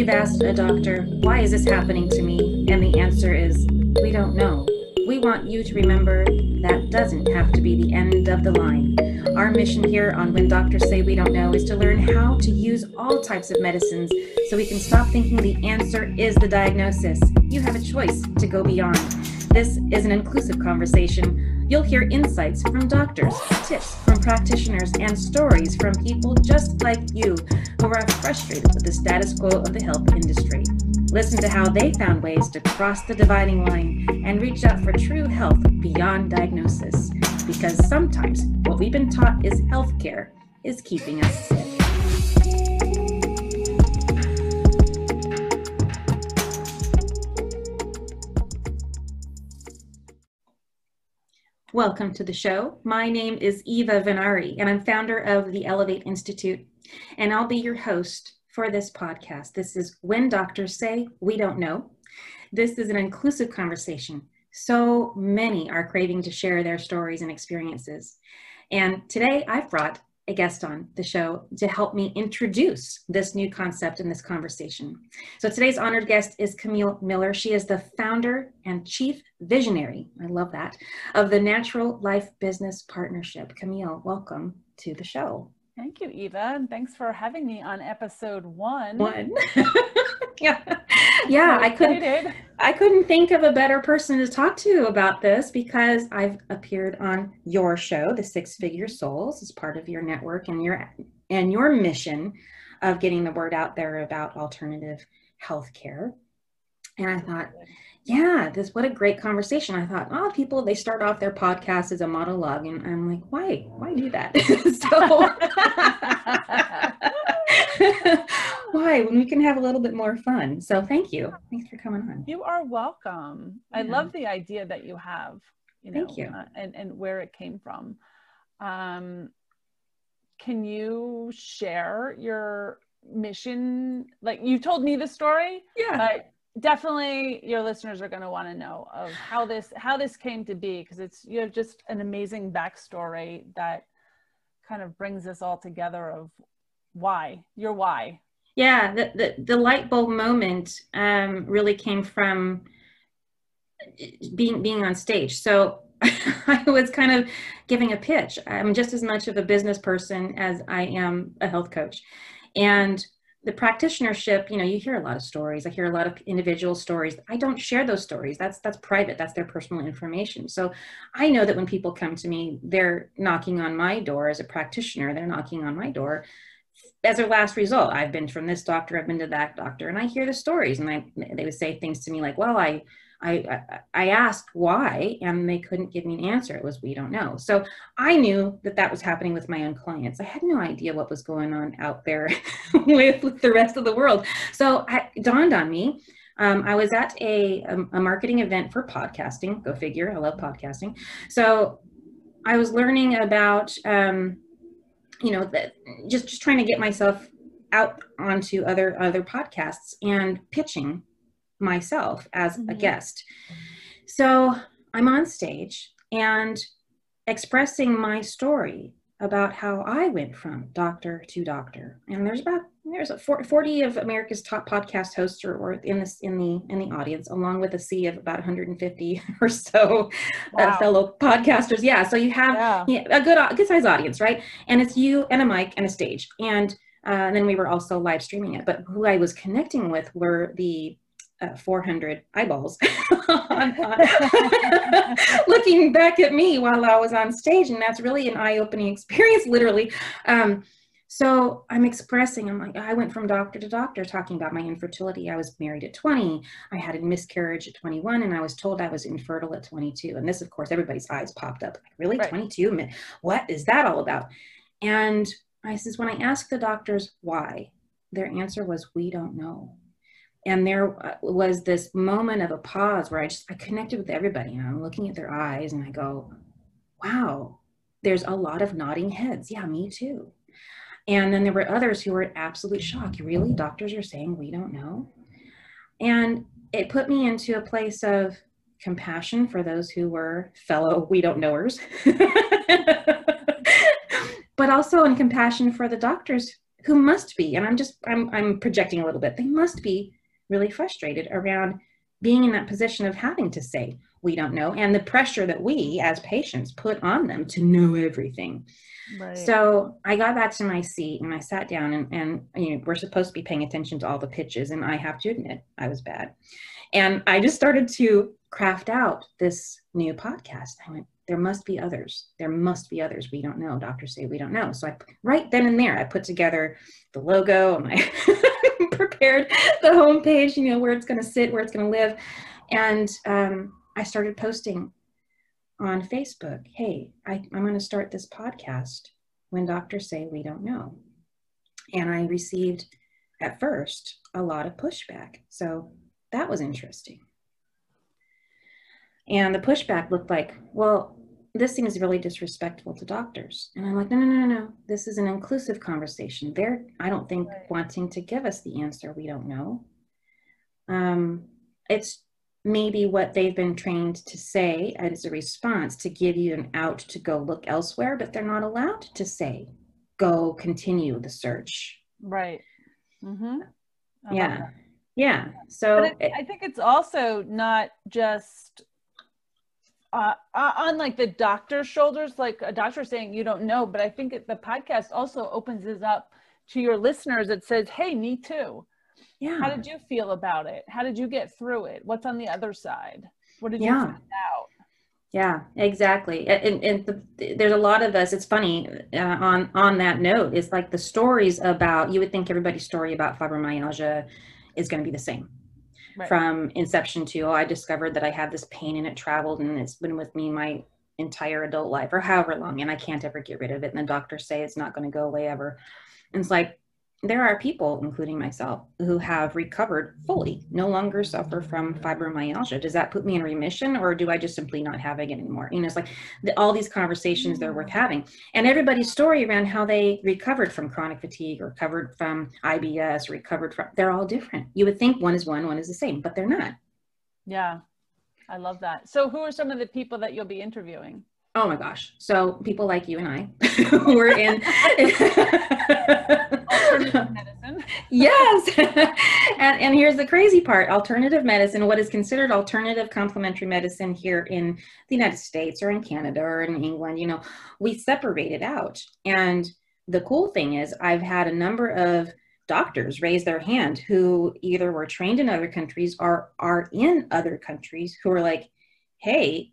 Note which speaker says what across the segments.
Speaker 1: You've asked a doctor, why is this happening to me? And the answer is, we don't know. We want you to remember that doesn't have to be the end of the line. Our mission here on When Doctors Say We Don't Know is to learn how to use all types of medicines so we can stop thinking the answer is the diagnosis. You have a choice to go beyond. This is an inclusive conversation You'll hear insights from doctors, tips from practitioners, and stories from people just like you who are frustrated with the status quo of the health industry. Listen to how they found ways to cross the dividing line and reach out for true health beyond diagnosis. Because sometimes what we've been taught is healthcare is keeping us sick. Welcome to the show. My name is Eva Venari, and I'm founder of the Elevate Institute, and I'll be your host for this podcast. This is When Doctors Say We Don't Know. This is an inclusive conversation. So many are craving to share their stories and experiences. And today I've brought a guest on the show to help me introduce this new concept in this conversation. So today's honored guest is Camille Miller. She is the founder and chief visionary, I love that, of the Natural Life Business Partnership. Camille, welcome to the show.
Speaker 2: Thank you, Eva, and thanks for having me on episode one.
Speaker 1: One. yeah, yeah. I couldn't. I couldn't think of a better person to talk to about this because I've appeared on your show, The Six Figure Souls, as part of your network and your and your mission of getting the word out there about alternative healthcare. And I thought, yeah, this what a great conversation. I thought, oh, people they start off their podcast as a monologue, and I'm like, why, why do that? so why when we can have a little bit more fun? So thank you. Thanks for coming on.
Speaker 2: You are welcome. Yeah. I love the idea that you have. You know,
Speaker 1: thank you. Uh,
Speaker 2: and and where it came from. Um, can you share your mission? Like you told me the story.
Speaker 1: Yeah.
Speaker 2: But definitely your listeners are going to want to know of how this how this came to be because it's you have just an amazing backstory that kind of brings us all together of why your why
Speaker 1: yeah the the, the light bulb moment um, really came from being being on stage. So I was kind of giving a pitch. I'm just as much of a business person as I am a health coach. And the practitionership you know you hear a lot of stories. I hear a lot of individual stories. I don't share those stories. That's that's private. That's their personal information. So i know that when people come to me they're knocking on my door as a practitioner. They're knocking on my door as a last result i've been from this doctor i've been to that doctor and i hear the stories and I, they would say things to me like well i I, I, asked why, and they couldn't give me an answer. It was, we don't know. So I knew that that was happening with my own clients. I had no idea what was going on out there with, with, the rest of the world. So it dawned on me. Um, I was at a, a, a marketing event for podcasting. Go figure. I love podcasting. So I was learning about, um, you know, the, just just trying to get myself out onto other other podcasts and pitching myself as mm-hmm. a guest. So I'm on stage and expressing my story about how I went from doctor to doctor. And there's about there's a 40 of America's top podcast hosts or in this in the in the audience, along with a sea of about 150 or so uh, wow. uh, fellow podcasters. Yeah, so you have yeah. Yeah, a good good size audience, right? And it's you and a mic and a stage, and uh, and then we were also live streaming it. But who I was connecting with were the uh, 400 eyeballs looking back at me while I was on stage. And that's really an eye opening experience, literally. Um, so I'm expressing, I'm like, I went from doctor to doctor talking about my infertility. I was married at 20. I had a miscarriage at 21, and I was told I was infertile at 22. And this, of course, everybody's eyes popped up. Like, really? Right. 22? What is that all about? And I says, when I asked the doctors why, their answer was, we don't know and there uh, was this moment of a pause where I just I connected with everybody and I'm looking at their eyes and I go, wow, there's a lot of nodding heads. Yeah, me too. And then there were others who were in absolute shock. Really, doctors are saying we don't know. And it put me into a place of compassion for those who were fellow we don't knowers, but also in compassion for the doctors who must be, and I'm just I'm I'm projecting a little bit. They must be really frustrated around being in that position of having to say we don't know and the pressure that we as patients put on them to know everything. Right. So I got back to my seat and I sat down and, and you know we're supposed to be paying attention to all the pitches and I have to admit I was bad. And I just started to craft out this new podcast. I went, there must be others. There must be others. We don't know. Doctors say we don't know. So I right then and there, I put together the logo and I prepared the homepage, you know, where it's going to sit, where it's going to live. And um, I started posting on Facebook, hey, I, I'm going to start this podcast when doctors say we don't know. And I received at first a lot of pushback. So that was interesting. And the pushback looked like, well, this seems really disrespectful to doctors. And I'm like, no, no, no, no, This is an inclusive conversation. They're, I don't think, wanting to give us the answer we don't know. Um, it's maybe what they've been trained to say as a response to give you an out to go look elsewhere, but they're not allowed to say, go continue the search.
Speaker 2: Right. Mm-hmm.
Speaker 1: Yeah. Yeah. So
Speaker 2: it, I think it's also not just uh, uh, on like the doctor's shoulders, like a doctor saying you don't know, but I think it, the podcast also opens this up to your listeners that says, hey, me too. Yeah. How did you feel about it? How did you get through it? What's on the other side? What did you yeah. find out?
Speaker 1: Yeah, exactly. And, and the, there's a lot of us. It's funny uh, on on that note. It's like the stories about. You would think everybody's story about fibromyalgia is going to be the same right. from inception to oh i discovered that i have this pain and it traveled and it's been with me my entire adult life or however long and i can't ever get rid of it and the doctors say it's not going to go away ever and it's like there are people, including myself, who have recovered fully, no longer suffer from fibromyalgia. Does that put me in remission or do I just simply not have it anymore? You know, it's like the, all these conversations they're worth mm. having. And everybody's story around how they recovered from chronic fatigue recovered from IBS, recovered from, they're all different. You would think one is one, one is the same, but they're not.
Speaker 2: Yeah, I love that. So, who are some of the people that you'll be interviewing?
Speaker 1: Oh my gosh. So people like you and I who are in alternative medicine. yes. and, and here's the crazy part alternative medicine, what is considered alternative complementary medicine here in the United States or in Canada or in England, you know, we separate it out. And the cool thing is, I've had a number of doctors raise their hand who either were trained in other countries or are in other countries who are like, hey,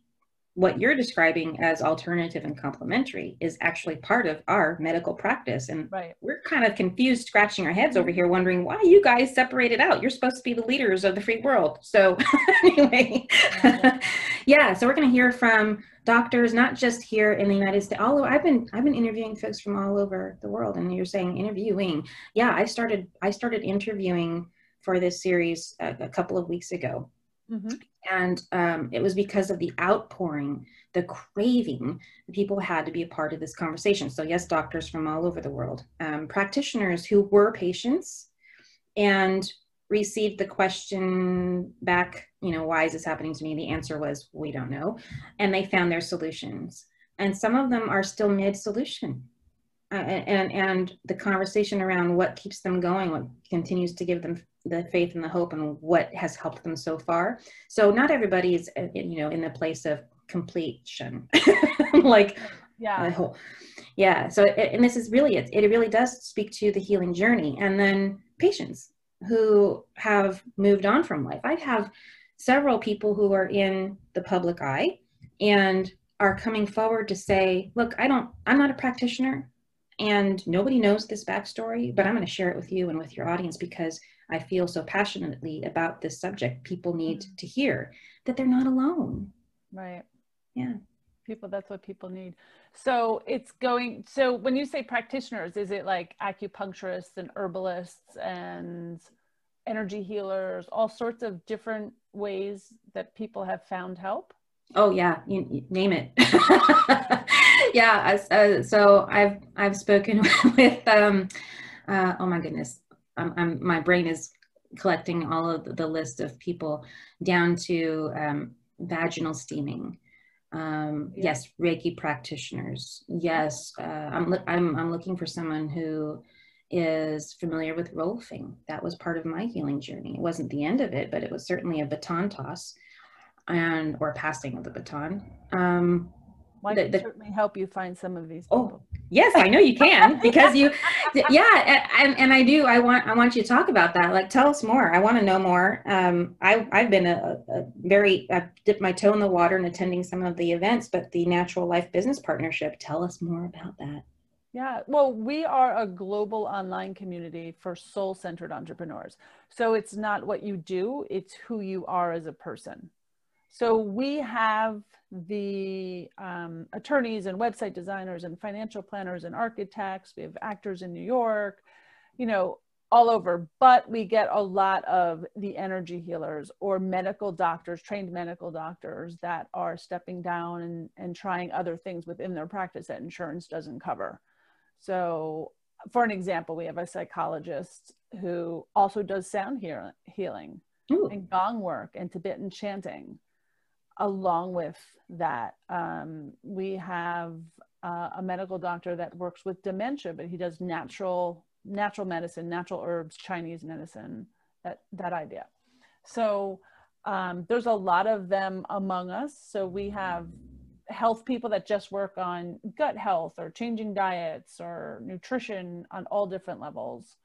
Speaker 1: what you're describing as alternative and complementary is actually part of our medical practice. And right. we're kind of confused, scratching our heads over mm-hmm. here, wondering why you guys separated out. You're supposed to be the leaders of the free world. So, anyway, mm-hmm. yeah, so we're going to hear from doctors, not just here in the United States. All over, I've been I've been interviewing folks from all over the world, and you're saying interviewing. Yeah, I started I started interviewing for this series a, a couple of weeks ago. Mm-hmm. And um, it was because of the outpouring, the craving people had to be a part of this conversation. So, yes, doctors from all over the world, um, practitioners who were patients and received the question back, you know, why is this happening to me? The answer was, we don't know. And they found their solutions. And some of them are still mid solution. And and the conversation around what keeps them going, what continues to give them the faith and the hope and what has helped them so far. So not everybody is, uh, you know, in the place of completion, like, yeah, yeah. So, and this is really, it, it really does speak to the healing journey and then patients who have moved on from life. I have several people who are in the public eye and are coming forward to say, look, I don't, I'm not a practitioner and nobody knows this backstory, but I'm going to share it with you and with your audience because I feel so passionately about this subject. People need mm-hmm. to hear that they're not alone.
Speaker 2: Right.
Speaker 1: Yeah.
Speaker 2: People, that's what people need. So it's going, so when you say practitioners, is it like acupuncturists and herbalists and energy healers, all sorts of different ways that people have found help?
Speaker 1: Oh yeah, you, you name it. yeah. Uh, so I've I've spoken with um, uh, oh my goodness, I'm, I'm, my brain is collecting all of the list of people down to um, vaginal steaming. Um, yeah. Yes, Reiki practitioners. Yes, uh, I'm, I'm, I'm looking for someone who is familiar with rolfing. That was part of my healing journey. It wasn't the end of it, but it was certainly a baton toss and or passing of the baton. Um,
Speaker 2: well, can the, certainly help you find some of these.
Speaker 1: Oh, people. Oh, yes, I know you can because you, yeah, and, and I do. I want I want you to talk about that. Like, tell us more. I want to know more. Um, I I've been a, a very I've dipped my toe in the water and attending some of the events, but the Natural Life Business Partnership. Tell us more about that.
Speaker 2: Yeah, well, we are a global online community for soul centered entrepreneurs. So it's not what you do, it's who you are as a person. So we have the um, attorneys and website designers and financial planners and architects. We have actors in New York, you know, all over. But we get a lot of the energy healers or medical doctors, trained medical doctors that are stepping down and, and trying other things within their practice that insurance doesn't cover. So, for an example, we have a psychologist who also does sound heal- healing Ooh. and gong work and Tibetan chanting along with that, um, we have uh, a medical doctor that works with dementia, but he does natural natural medicine, natural herbs, Chinese medicine, that that idea. So um, there's a lot of them among us. So we have health people that just work on gut health or changing diets or nutrition on all different levels.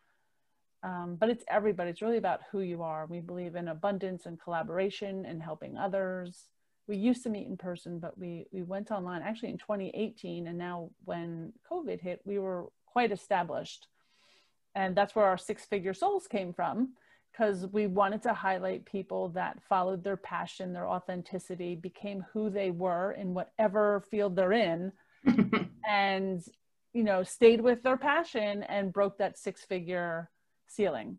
Speaker 2: Um, but it's everybody. It's really about who you are. We believe in abundance and collaboration and helping others we used to meet in person, but we, we went online actually in 2018. And now when COVID hit, we were quite established. And that's where our six figure souls came from because we wanted to highlight people that followed their passion, their authenticity, became who they were in whatever field they're in, and you know, stayed with their passion and broke that six figure ceiling.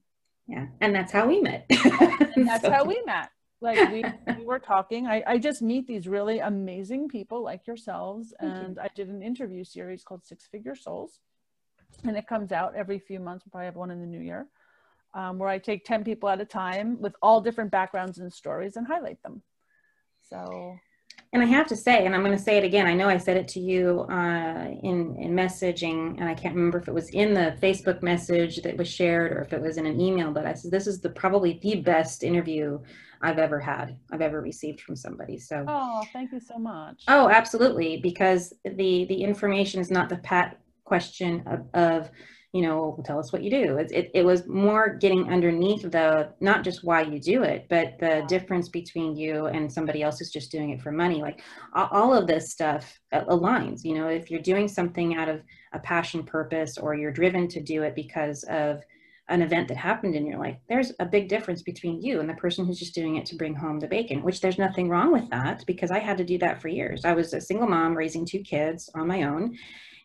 Speaker 1: Yeah, and that's how we met.
Speaker 2: and that's so. how we met like we, we were talking I, I just meet these really amazing people like yourselves and you. i did an interview series called six figure souls and it comes out every few months we'll probably have one in the new year um, where i take 10 people at a time with all different backgrounds and stories and highlight them so
Speaker 1: and I have to say, and I'm going to say it again. I know I said it to you uh, in in messaging, and I can't remember if it was in the Facebook message that was shared or if it was in an email. But I said this is the probably the best interview I've ever had, I've ever received from somebody. So
Speaker 2: oh, thank you so much.
Speaker 1: Oh, absolutely, because the the information is not the pat question of, of you know, tell us what you do. It, it, it, was more getting underneath the, not just why you do it, but the difference between you and somebody else who's just doing it for money. Like all of this stuff uh, aligns, you know, if you're doing something out of a passion purpose or you're driven to do it because of an event that happened in your life, there's a big difference between you and the person who's just doing it to bring home the bacon, which there's nothing wrong with that because I had to do that for years. I was a single mom raising two kids on my own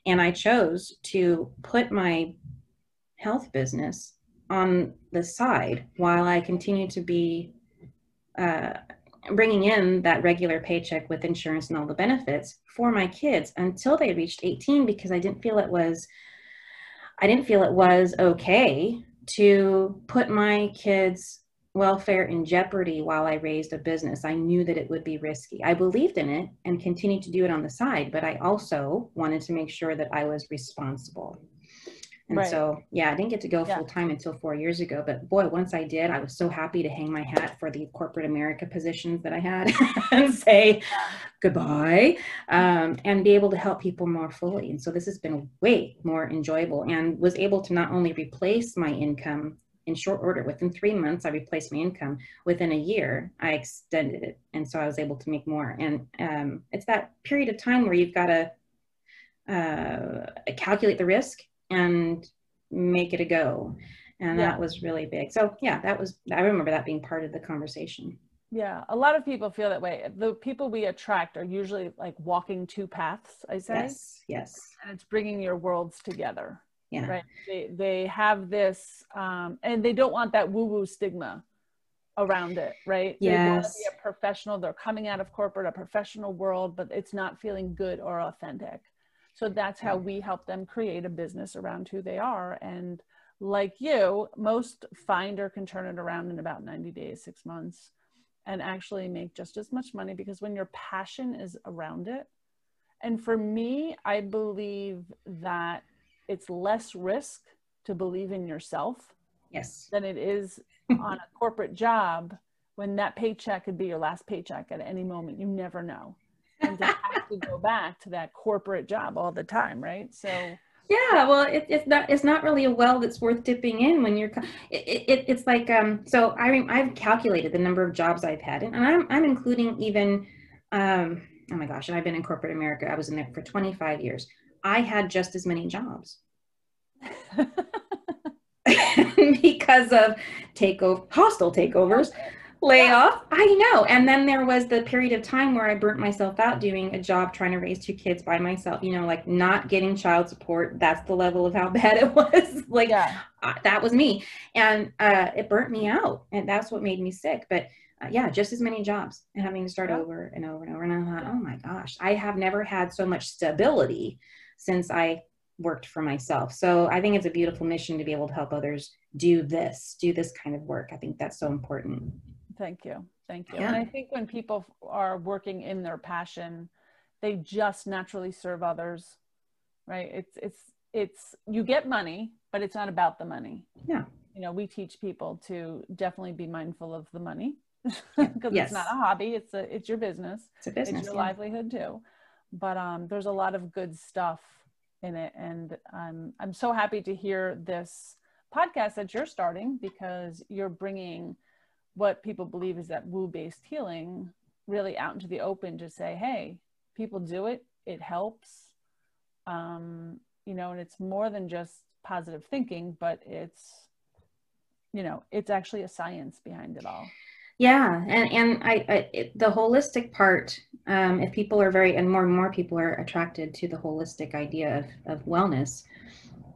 Speaker 1: and I chose to put my health business on the side while I continued to be uh, bringing in that regular paycheck with insurance and all the benefits for my kids until they reached 18 because I didn't feel it was I didn't feel it was okay to put my kids welfare in jeopardy while I raised a business. I knew that it would be risky. I believed in it and continued to do it on the side, but I also wanted to make sure that I was responsible. And right. so, yeah, I didn't get to go full time until four years ago. But boy, once I did, I was so happy to hang my hat for the corporate America positions that I had and say yeah. goodbye um, and be able to help people more fully. And so, this has been way more enjoyable and was able to not only replace my income in short order. Within three months, I replaced my income. Within a year, I extended it. And so I was able to make more. And um, it's that period of time where you've got to uh, calculate the risk and make it a go. And yeah. that was really big. So, yeah, that was, I remember that being part of the conversation.
Speaker 2: Yeah, a lot of people feel that way. The people we attract are usually like walking two paths, I say.
Speaker 1: Yes, yes.
Speaker 2: And it's bringing your worlds together
Speaker 1: yeah.
Speaker 2: Right. They they have this um and they don't want that woo woo stigma around it right?
Speaker 1: Yes. they want to
Speaker 2: be a professional. They're coming out of corporate a professional world but it's not feeling good or authentic. So that's how we help them create a business around who they are. And like you most finder can turn it around in about 90 days six months and actually make just as much money because when your passion is around it and for me i believe that it's less risk to believe in yourself
Speaker 1: yes
Speaker 2: than it is on a corporate job when that paycheck could be your last paycheck at any moment. You never know. And to have to go back to that corporate job all the time, right? So
Speaker 1: yeah, well, it, it's not it's not really a well that's worth dipping in when you're. It, it it's like um. So I I've calculated the number of jobs I've had, and I'm I'm including even um. Oh my gosh, and I've been in corporate America. I was in there for 25 years. I had just as many jobs. because of takeover hostile takeovers layoff. I know. And then there was the period of time where I burnt myself out doing a job trying to raise two kids by myself, you know, like not getting child support. That's the level of how bad it was. like yeah. uh, that was me. And uh, it burnt me out. And that's what made me sick. But uh, yeah, just as many jobs and having to start yeah. over and over and over. And I thought, oh my gosh, I have never had so much stability since I worked for myself. So I think it's a beautiful mission to be able to help others do this, do this kind of work. I think that's so important.
Speaker 2: Thank you. Thank you. Yeah. And I think when people are working in their passion, they just naturally serve others, right? It's, it's, it's, you get money, but it's not about the money.
Speaker 1: Yeah.
Speaker 2: You know, we teach people to definitely be mindful of the money because yes. it's not a hobby. It's a, it's your business.
Speaker 1: It's a business.
Speaker 2: It's your
Speaker 1: yeah.
Speaker 2: livelihood too. But um, there's a lot of good stuff in it. And I'm, I'm so happy to hear this podcast that you're starting because you're bringing what people believe is that woo based healing really out into the open to say hey people do it. It helps. Um, you know and it's more than just positive thinking but it's you know it's actually a science behind it all
Speaker 1: yeah and and i, I it, the holistic part um, if people are very and more and more people are attracted to the holistic idea of, of wellness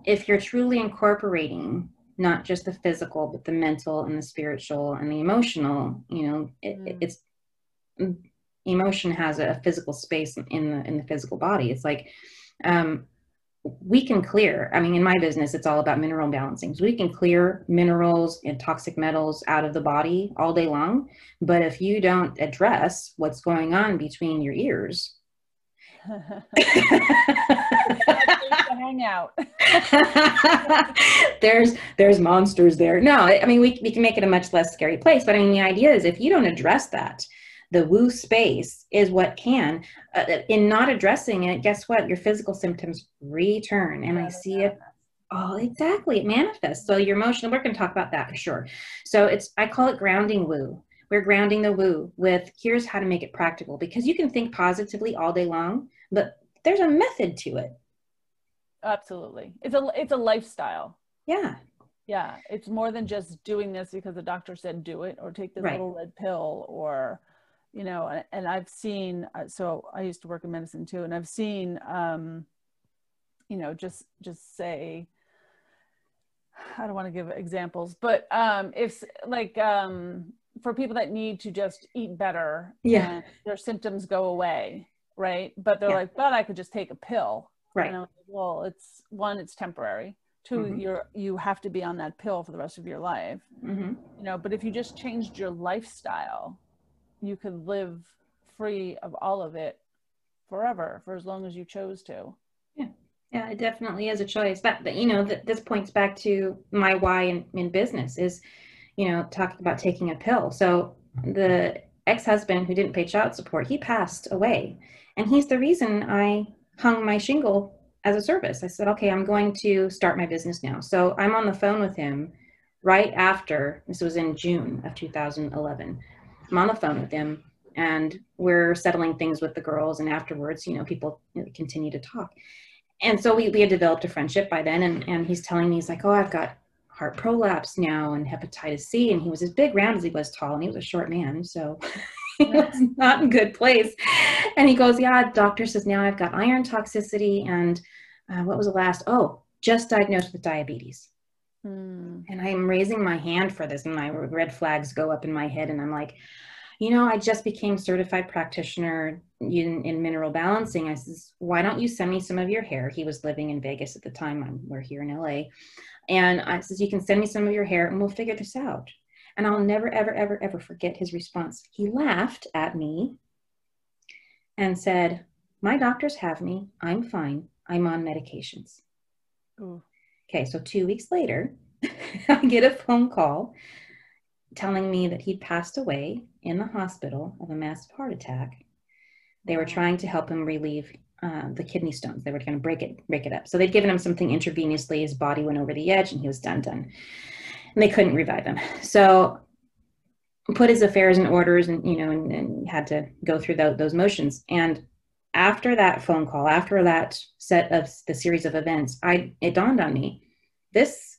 Speaker 1: if you're truly incorporating not just the physical but the mental and the spiritual and the emotional you know it, mm. it's emotion has a physical space in the in the physical body it's like um, we can clear i mean in my business it's all about mineral balancing so we can clear minerals and toxic metals out of the body all day long but if you don't address what's going on between your ears
Speaker 2: hang out.
Speaker 1: there's there's monsters there. No, I mean we we can make it a much less scary place. But I mean the idea is if you don't address that, the woo space is what can. Uh, in not addressing it, guess what? Your physical symptoms return, and I see it. Oh, exactly. It manifests. So your emotional. We're going to talk about that for sure. So it's I call it grounding woo. We're grounding the woo with here's how to make it practical because you can think positively all day long, but there's a method to it
Speaker 2: Absolutely. It's a it's a lifestyle.
Speaker 1: Yeah.
Speaker 2: Yeah. It's more than just doing this because the doctor said do it or take this right. little red pill or you know and, I've seen uh, so I used to work in medicine too and I've seen um you know just just say I don't want to give examples, but um, if like um, for people that need to just eat better,
Speaker 1: yeah,
Speaker 2: their symptoms go away, right? But they're yeah. like, but I could just take a pill,
Speaker 1: right?
Speaker 2: like, well, it's one, it's temporary. 2 you mm-hmm. you're you have to be on that pill for the rest of your life.
Speaker 1: Mm-hmm.
Speaker 2: You know, but if you just changed your lifestyle, you could live free of all of it forever for as long as you chose to.
Speaker 1: Yeah. Yeah, it definitely is a choice. But, you know, th- this points back to my why in, in business is, you know, talking about taking a pill. So the ex-husband who didn't pay child support, he passed away. And he's the reason I hung my shingle as a service. I said, okay, I'm going to start my business now. So I'm on the phone with him right after, this was in June of 2011. I'm on the phone with him and we're settling things with the girls. And afterwards, you know, people you know, continue to talk. And so we, we had developed a friendship by then. And, and he's telling me, he's like, oh, I've got heart prolapse now and hepatitis C. And he was as big round as he was tall and he was a short man. So he was not in good place. And he goes, yeah, doctor says now I've got iron toxicity and uh, what was the last? Oh, just diagnosed with diabetes.
Speaker 2: Hmm.
Speaker 1: And I'm raising my hand for this and my red flags go up in my head and I'm like, you know, I just became certified practitioner in, in mineral balancing. I says, why don't you send me some of your hair? He was living in Vegas at the time. I'm, we're here in LA. And I says, you can send me some of your hair and we'll figure this out. And I'll never, ever, ever, ever forget his response. He laughed at me and said, My doctors have me. I'm fine. I'm on medications.
Speaker 2: Ooh.
Speaker 1: Okay, so two weeks later, I get a phone call telling me that he'd passed away in the hospital of a massive heart attack. They were trying to help him relieve uh, the kidney stones. They were going to break it, break it up. So they'd given him something intravenously. His body went over the edge, and he was done, done. And they couldn't revive him. So put his affairs in orders, and you know, and, and had to go through the, those motions. And after that phone call, after that set of the series of events, I it dawned on me this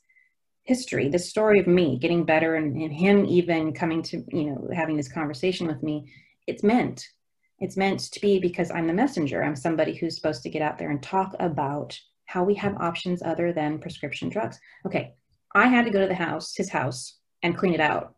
Speaker 1: history, this story of me getting better and, and him even coming to, you know, having this conversation with me, it's meant. It's meant to be because I'm the messenger. I'm somebody who's supposed to get out there and talk about how we have options other than prescription drugs. Okay, I had to go to the house, his house, and clean it out.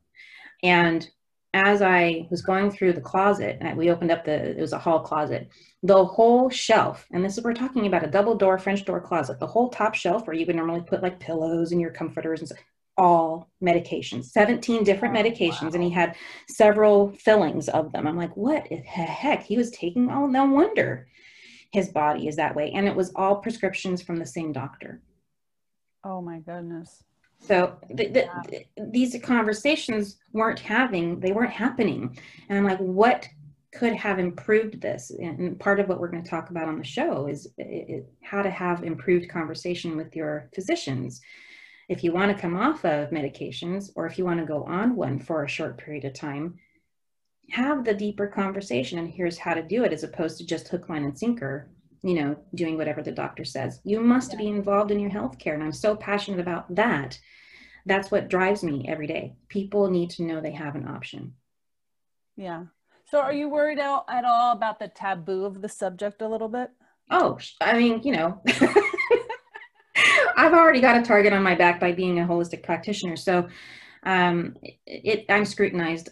Speaker 1: And as I was going through the closet, and we opened up the, it was a hall closet, the whole shelf, and this is, we're talking about a double door French door closet, the whole top shelf where you would normally put like pillows and your comforters and stuff, all medications, 17 different oh, medications. Wow. And he had several fillings of them. I'm like, what the heck? He was taking, oh, no wonder his body is that way. And it was all prescriptions from the same doctor.
Speaker 2: Oh my goodness.
Speaker 1: So the, the, these conversations weren't having, they weren't happening. And I'm like, what could have improved this? And part of what we're going to talk about on the show is it, it, how to have improved conversation with your physicians. If you want to come off of medications or if you want to go on one for a short period of time, have the deeper conversation. And here's how to do it as opposed to just hook, line, and sinker you know, doing whatever the doctor says. You must yeah. be involved in your healthcare. And I'm so passionate about that. That's what drives me every day. People need to know they have an option.
Speaker 2: Yeah. So are you worried at all about the taboo of the subject a little bit?
Speaker 1: Oh, I mean, you know, I've already got a target on my back by being a holistic practitioner. So um, it, it I'm scrutinized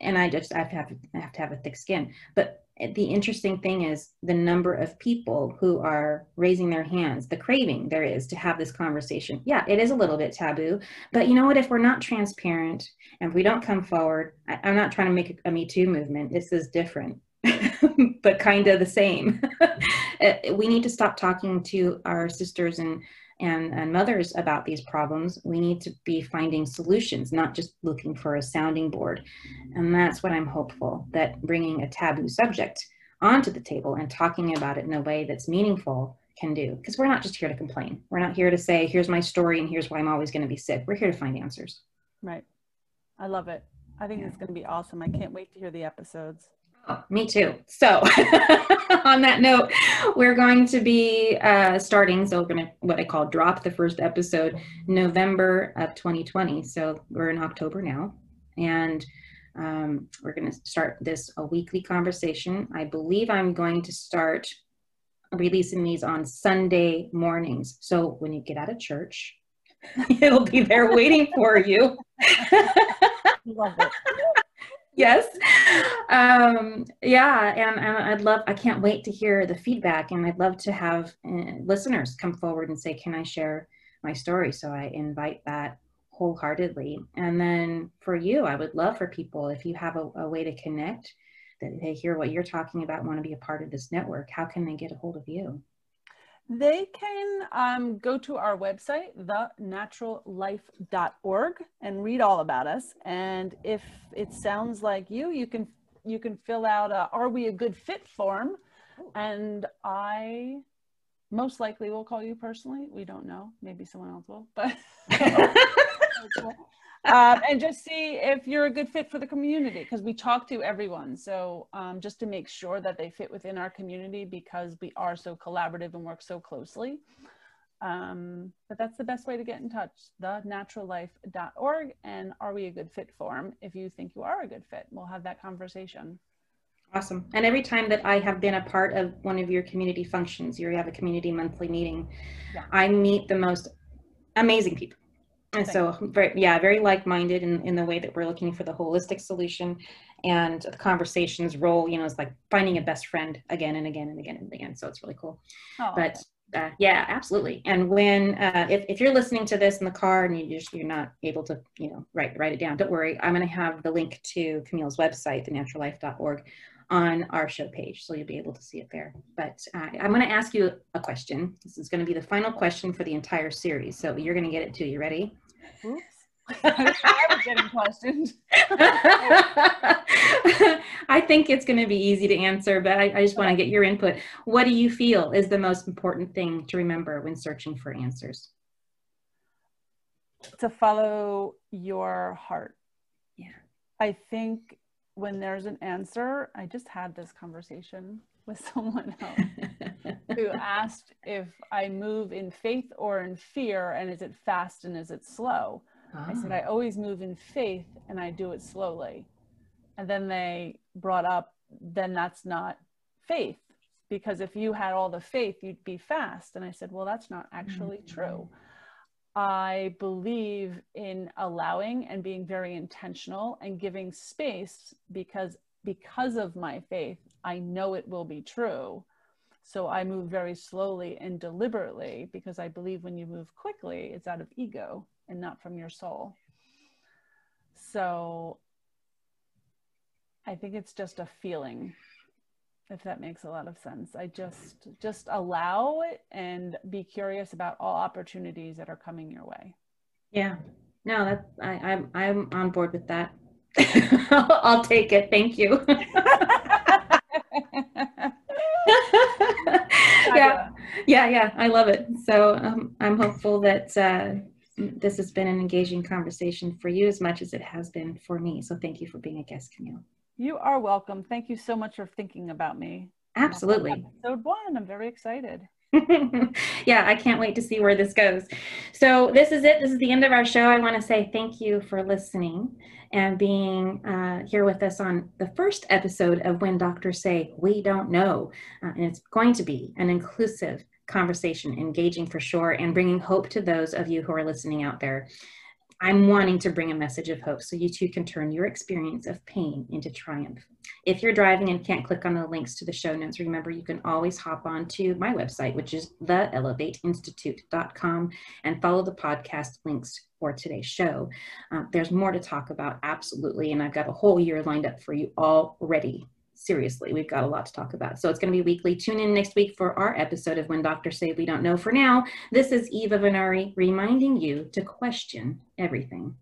Speaker 1: and I just I have to have, I have to have a thick skin. But the interesting thing is the number of people who are raising their hands, the craving there is to have this conversation. Yeah, it is a little bit taboo, but you know what? If we're not transparent and we don't come forward, I, am not trying to make a Me Too movement. This is different, but kind of the same. Uh, we need to stop talking to our sisters and and, and mothers about these problems, we need to be finding solutions, not just looking for a sounding board. And that's what I'm hopeful that bringing a taboo subject onto the table and talking about it in a way that's meaningful can do. Because we're not just here to complain. We're not here to say, here's my story and here's why I'm always going to be sick. We're here to find answers.
Speaker 2: Right. I love it. I think yeah. it's going to be awesome. I can't wait to hear the episodes.
Speaker 1: Oh, me too. So, on that note, we're going to be uh, starting. So, we're going to what I call drop the first episode November of 2020. So, we're in October now, and um, we're going to start this a weekly conversation. I believe I'm going to start releasing these on Sunday mornings. So, when you get out of church, it'll be there waiting for you. Love it yes. Um, yeah and, and, i'd love i can't wait to hear the feedback and i'd love to have uh, listeners come forward and say can i share my story? So i invite that wholeheartedly. And then for you i would love for people if you have a, a way to connect that they hear what you're talking about want to be a part of this network how can they get a hold of you
Speaker 2: they can um, go to our website, thenaturallife.org, and read all about us. And if it sounds like you, you can you can fill out a "Are we a good fit?" form, and I most likely will call you personally. We don't know. Maybe someone else will, but. um, and just see if you're a good fit for the community because we talk to everyone. So um, just to make sure that they fit within our community because we are so collaborative and work so closely. Um, but that's the best way to get in touch, thenaturallife.org and are we a good fit form if you think you are a good fit. We'll have that conversation.
Speaker 1: Awesome. And every time that I have been a part of one of your community functions, you have a community monthly meeting, yeah. I meet the most amazing people and so very yeah very like-minded in, in the way that we're looking for the holistic solution. And the conversations role you know is like finding a best friend again and again and again and again. So it's really cool. Oh, but uh, yeah absolutely. And when uh, if, if you're listening to this in the car and you just you're not able to you know write write it down don't worry. I'm going to have the link to camille's website thenaturallife.org on our show page. So you'll be able to see it there. But uh, I'm going to ask you a question. This is going to be the final question for the entire series. So you're going to get it too. You ready?
Speaker 2: Oops. I was getting questioned.
Speaker 1: I think it's going to be easy to answer, but I, I just want to get your input. What do you feel is the most important thing to remember when searching for answers?
Speaker 2: To follow your heart.
Speaker 1: Yeah.
Speaker 2: I think when there's an answer, I just had this conversation with someone else who asked if I move in faith or in fear, and is it fast and is it slow? I said, I ah. always move in faith and I do it slowly. And then they brought up, then that's not faith. Because if you had all the faith, you'd be fast. And I said, well, that's not actually true. I believe in allowing and being very intentional and giving space because because of my faith, I know it will be true. So I move very slowly and deliberately because I believe when you move quickly, it's out of ego and not from your soul. So I think it's just a feeling if that makes a lot of sense. I just just allow it and be curious about all opportunities that are coming your way.
Speaker 1: Yeah. No, that I, I'm I'm on board with that. I'll take it. Thank you. yeah, yeah, yeah. I love it. So um, I'm hopeful that uh, this has been an engaging conversation for you as much as it has been for me. So thank you for being a guest, Camille.
Speaker 2: You are welcome. Thank you so much for thinking about me.
Speaker 1: Absolutely.
Speaker 2: Episode one. I'm very excited.
Speaker 1: yeah, I can't wait to see where this goes. So, this is it. This is the end of our show. I want to say thank you for listening and being uh, here with us on the first episode of When Doctors Say We Don't Know. Uh, and it's going to be an inclusive conversation, engaging for sure, and bringing hope to those of you who are listening out there. I'm wanting to bring a message of hope so you too can turn your experience of pain into triumph. If you're driving and can't click on the links to the show notes, remember you can always hop on to my website, which is theelevateinstitute.com, and follow the podcast links for today's show. Uh, there's more to talk about, absolutely, and I've got a whole year lined up for you already seriously, we've got a lot to talk about. So it's going to be weekly. Tune in next week for our episode of When Doctors Say We Don't Know. For now, this is Eva Venari reminding you to question everything.